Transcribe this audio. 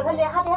Happy, happy,